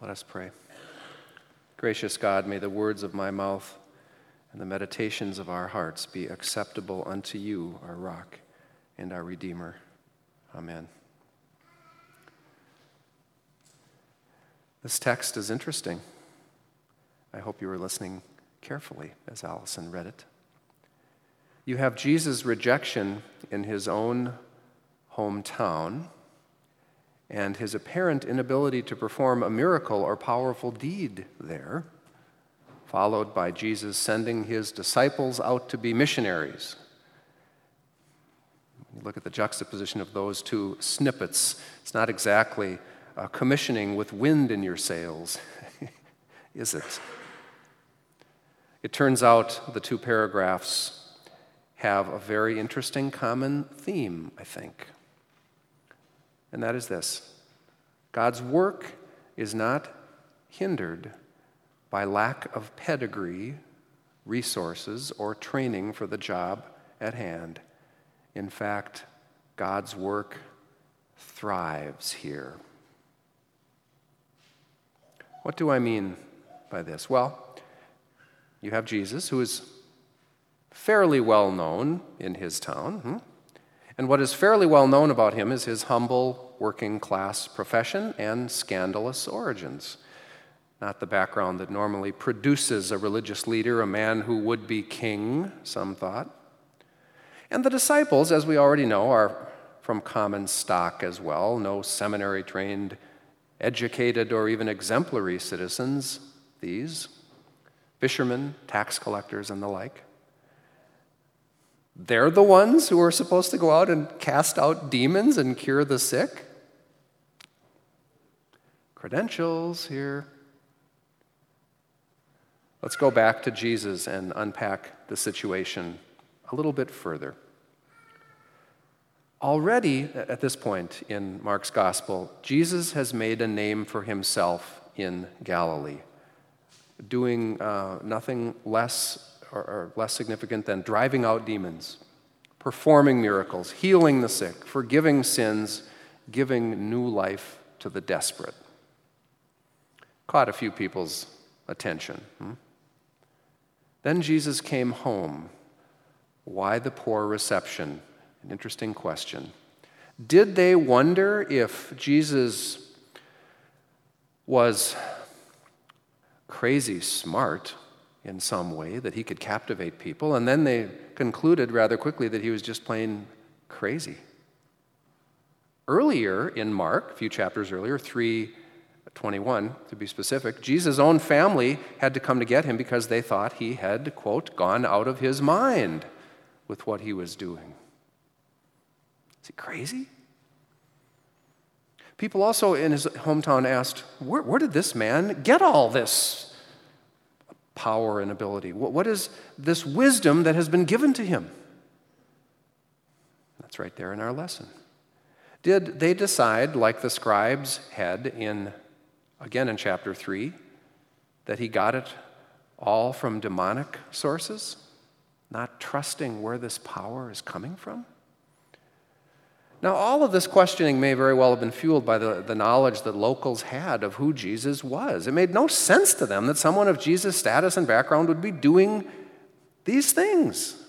Let us pray. Gracious God, may the words of my mouth and the meditations of our hearts be acceptable unto you, our rock and our Redeemer. Amen. This text is interesting. I hope you were listening carefully as Allison read it. You have Jesus' rejection in his own hometown and his apparent inability to perform a miracle or powerful deed there, followed by Jesus sending his disciples out to be missionaries. You look at the juxtaposition of those two snippets. It's not exactly uh, commissioning with wind in your sails, is it? It turns out the two paragraphs have a very interesting common theme, I think and that is this God's work is not hindered by lack of pedigree, resources, or training for the job at hand. In fact, God's work thrives here. What do I mean by this? Well, you have Jesus, who is fairly well known in his town. Hmm? And what is fairly well known about him is his humble working class profession and scandalous origins. Not the background that normally produces a religious leader, a man who would be king, some thought. And the disciples, as we already know, are from common stock as well, no seminary trained, educated, or even exemplary citizens, these fishermen, tax collectors, and the like. They're the ones who are supposed to go out and cast out demons and cure the sick. Credentials here. Let's go back to Jesus and unpack the situation a little bit further. Already at this point in Mark's gospel, Jesus has made a name for himself in Galilee, doing uh, nothing less or less significant than driving out demons, performing miracles, healing the sick, forgiving sins, giving new life to the desperate. Caught a few people's attention. Hmm? Then Jesus came home. Why the poor reception? An interesting question. Did they wonder if Jesus was crazy smart in some way, that he could captivate people. And then they concluded rather quickly that he was just plain crazy. Earlier in Mark, a few chapters earlier, 321 to be specific, Jesus' own family had to come to get him because they thought he had, quote, gone out of his mind with what he was doing. Is he crazy? People also in his hometown asked, where, where did this man get all this power and ability? What is this wisdom that has been given to him? That's right there in our lesson. Did they decide, like the scribes had in, again in chapter 3, that he got it all from demonic sources, not trusting where this power is coming from? Now, all of this questioning may very well have been fueled by the, the knowledge that locals had of who Jesus was. It made no sense to them that someone of Jesus' status and background would be doing these things.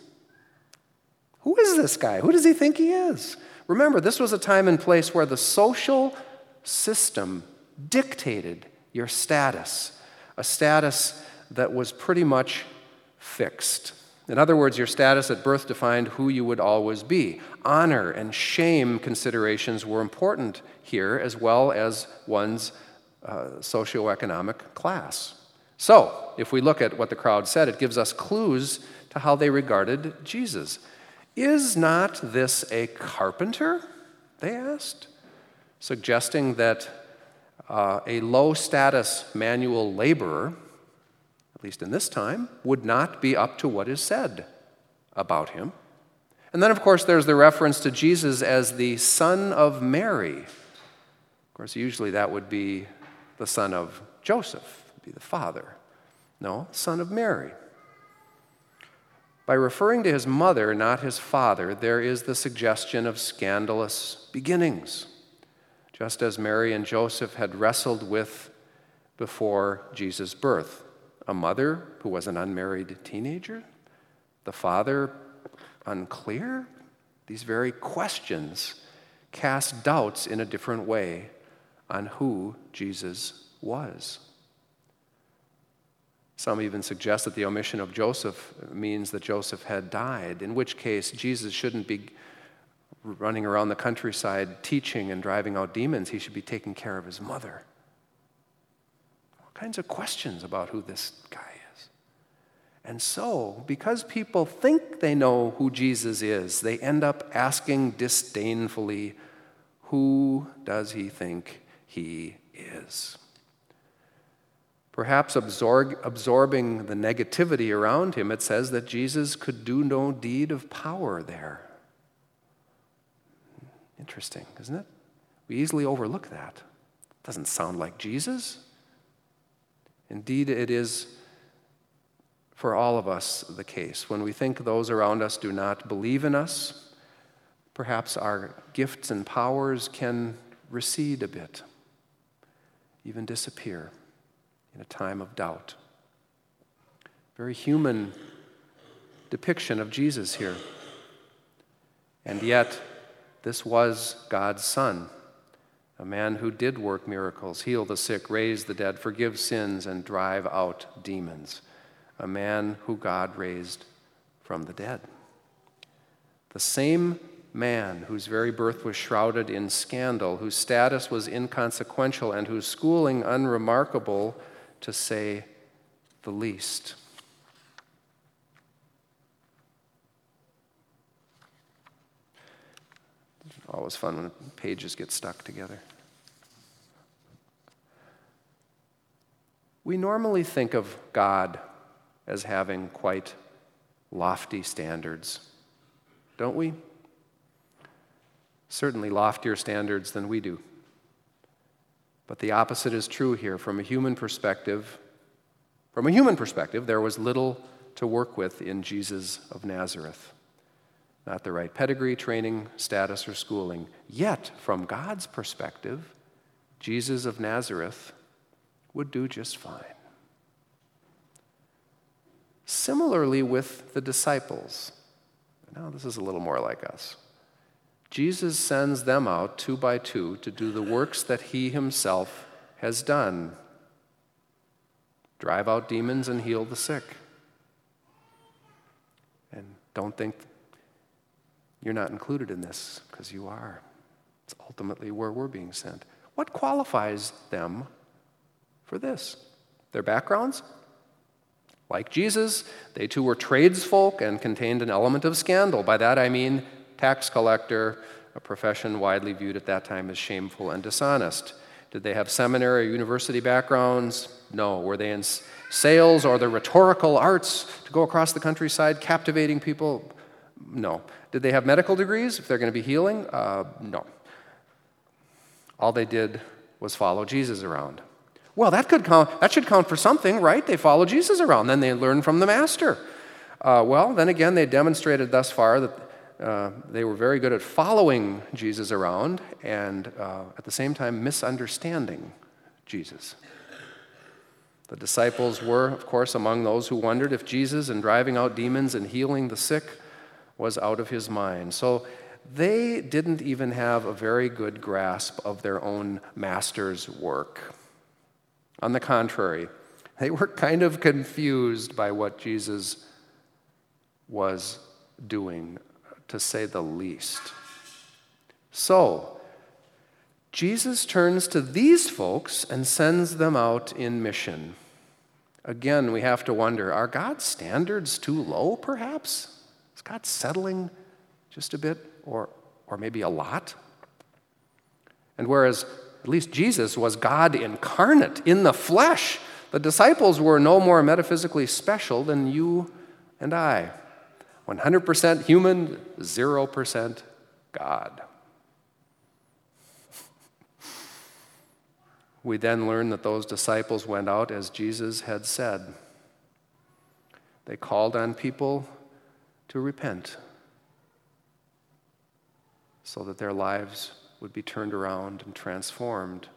Who is this guy? Who does he think he is? Remember, this was a time and place where the social system dictated your status, a status that was pretty much fixed. In other words, your status at birth defined who you would always be. Honor and shame considerations were important here, as well as one's uh, socioeconomic class. So, if we look at what the crowd said, it gives us clues to how they regarded Jesus. Is not this a carpenter? They asked, suggesting that uh, a low status manual laborer at least in this time, would not be up to what is said about him. And then, of course, there's the reference to Jesus as the son of Mary. Of course, usually that would be the son of Joseph, be the father. No, son of Mary. By referring to his mother, not his father, there is the suggestion of scandalous beginnings. Just as Mary and Joseph had wrestled with before Jesus' birth? A mother who was an unmarried teenager? The father unclear? These very questions cast doubts in a different way on who Jesus was. Some even suggest that the omission of Joseph means that Joseph had died, in which case Jesus shouldn't be running around the countryside teaching and driving out demons. He should be taking care of his mother. Kinds of questions about who this guy is. And so, because people think they know who Jesus is, they end up asking disdainfully, Who does he think he is? Perhaps absorb, absorbing the negativity around him, it says that Jesus could do no deed of power there. Interesting, isn't it? We easily overlook that. Doesn't sound like Jesus. Indeed, it is for all of us the case. When we think those around us do not believe in us, perhaps our gifts and powers can recede a bit, even disappear in a time of doubt. Very human depiction of Jesus here. And yet, this was God's Son, a man who did work miracles, heal the sick, raise the dead, forgive sins, and drive out demons. A man who God raised from the dead. The same man whose very birth was shrouded in scandal, whose status was inconsequential, and whose schooling unremarkable, to say the least. Always fun when pages get stuck together. We normally think of God as having quite lofty standards, don't we? Certainly loftier standards than we do. But the opposite is true here. From a human perspective, from a human perspective, there was little to work with in Jesus of Nazareth not the right pedigree, training, status, or schooling. Yet, from God's perspective, Jesus of Nazareth would do just fine. Similarly, with the disciples. Now, this is a little more like us. Jesus sends them out two by two to do the works that he himself has done drive out demons and heal the sick. And don't think you're not included in this because you are. It's ultimately where we're being sent. What qualifies them for this? Their backgrounds? Like Jesus, they too were tradesfolk and contained an element of scandal. By that I mean tax collector, a profession widely viewed at that time as shameful and dishonest. Did they have seminary or university backgrounds? No. Were they in sales or the rhetorical arts to go across the countryside captivating people? No. Did they have medical degrees if they're going to be healing? Uh, no. All they did was follow Jesus around. Well, that, could count, that should count for something, right? They follow Jesus around, then they learn from the Master. Uh, well, then again, they demonstrated thus far that uh, they were very good at following Jesus around and uh, at the same time misunderstanding Jesus. The disciples were, of course, among those who wondered if Jesus, in driving out demons and healing the sick, was out of his mind. So they didn't even have a very good grasp of their own master's work. On the contrary, they were kind of confused by what Jesus was doing, to say the least. So, Jesus turns to these folks and sends them out in mission. Again, we have to wonder are God's standards too low, perhaps? God settling just a bit or, or maybe a lot? And whereas at least Jesus was God incarnate in the flesh, the disciples were no more metaphysically special than you and I. 100% human, 0% God. We then learn that those disciples went out as Jesus had said. They called on people to repent so that their lives would be turned around and transformed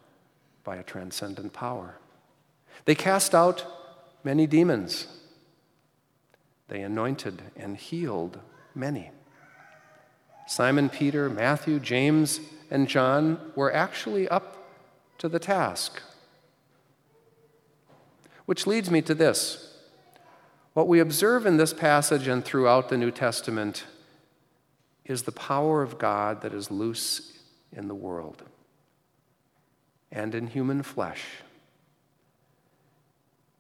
by a transcendent power. They cast out many demons. They anointed and healed many. Simon Peter, Matthew, James, and John were actually up to the task. Which leads me to this. What we observe in this passage and throughout the New Testament is the power of God that is loose in the world and in human flesh.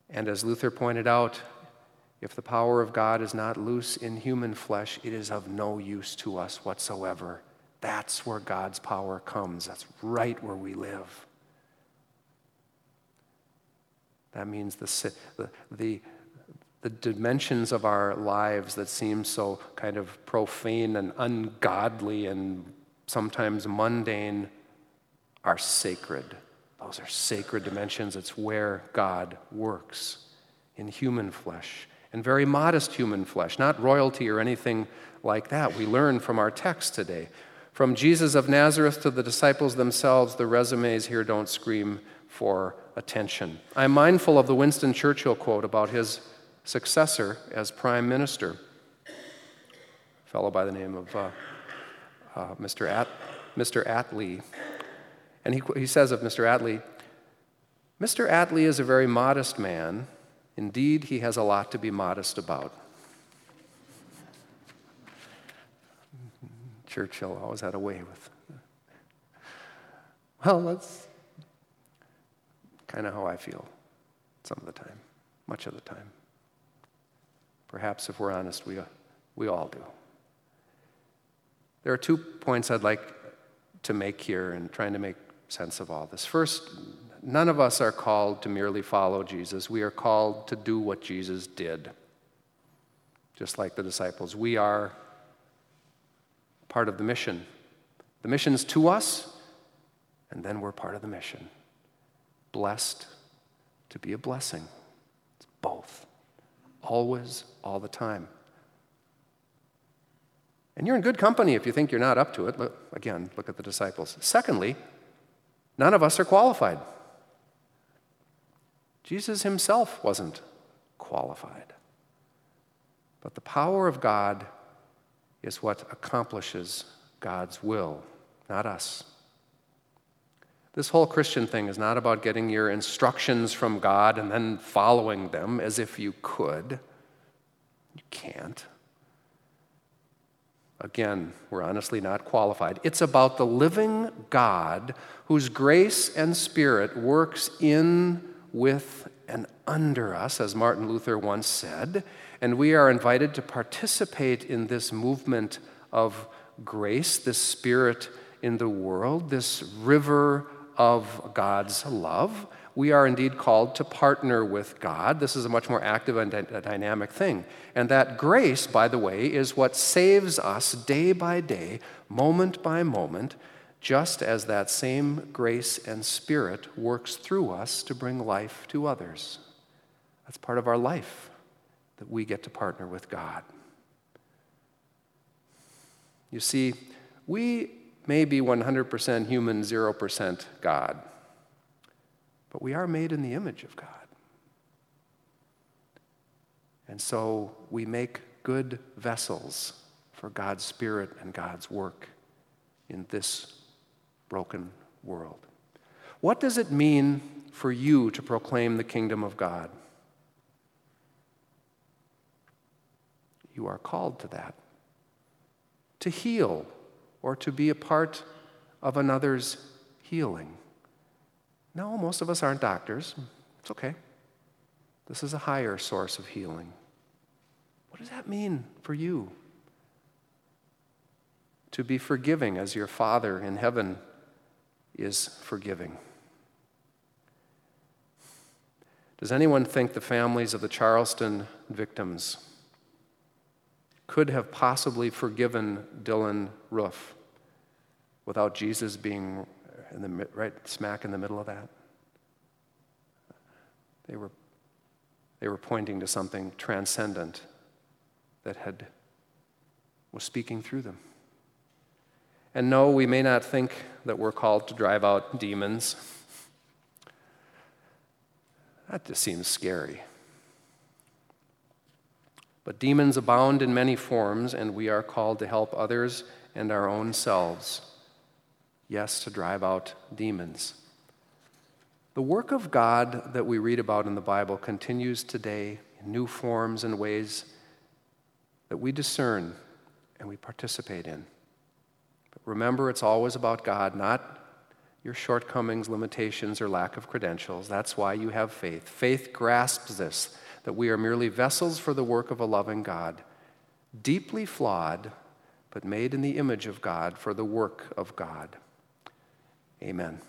And as Luther pointed out, if the power of God is not loose in human flesh, it is of no use to us whatsoever. That's where God's power comes. That's right where we live. That means the, the, the, the dimensions of our lives that seem so kind of profane and ungodly and sometimes mundane are sacred. Those are sacred dimensions. It's where God works in human flesh and very modest human flesh, not royalty or anything like that. We learn from our text today. From Jesus of Nazareth to the disciples themselves, the resumes here don't scream for attention. I'm mindful of the Winston Churchill quote about his successor as prime minister, a fellow by the name of uh, uh, Mr. At, Mr. Attlee. And he, he says of Mr. Attlee, Mr. Attlee is a very modest man. Indeed, he has a lot to be modest about. Churchill always had a way with. Well, that's kind of how I feel some of the time, much of the time. Perhaps if we're honest, we, we all do. There are two points I'd like to make here in trying to make sense of all this. First, none of us are called to merely follow Jesus. We are called to do what Jesus did, just like the disciples. We are part of the mission. The mission's to us, and then we're part of the mission. Blessed to be a blessing. Always, all the time. And you're in good company if you think you're not up to it. Look, again, look at the disciples. Secondly, none of us are qualified. Jesus himself wasn't qualified. But the power of God is what accomplishes God's will, not us. This whole Christian thing is not about getting your instructions from God and then following them as if you could. You can't. Again, we're honestly not qualified. It's about the living God whose grace and spirit works in, with, and under us, as Martin Luther once said, and we are invited to participate in this movement of grace, this spirit in the world, this river of God's love. We are indeed called to partner with God. This is a much more active and dynamic thing. And that grace, by the way, is what saves us day by day, moment by moment, just as that same grace and spirit works through us to bring life to others. That's part of our life that we get to partner with God. You see, we may be 100% human, 0% God, but we are made in the image of God. And so we make good vessels for God's Spirit and God's work in this broken world. What does it mean for you to proclaim the kingdom of God? You are called to that. To heal or to be a part of another's healing. No, most of us aren't doctors. It's okay. This is a higher source of healing. What does that mean for you? To be forgiving as your Father in heaven is forgiving. Does anyone think the families of the Charleston victims could have possibly forgiven Dylann Roof without Jesus being in the, right smack in the middle of that? They were, they were pointing to something transcendent that had, was speaking through them. And no, we may not think that we're called to drive out demons. That just seems scary. But demons abound in many forms, and we are called to help others and our own selves. Yes, to drive out demons. The work of God that we read about in the Bible continues today in new forms and ways that we discern and we participate in. But remember, it's always about God, not your shortcomings, limitations, or lack of credentials. That's why you have faith. Faith grasps this that we are merely vessels for the work of a loving God, deeply flawed, but made in the image of God for the work of God. Amen.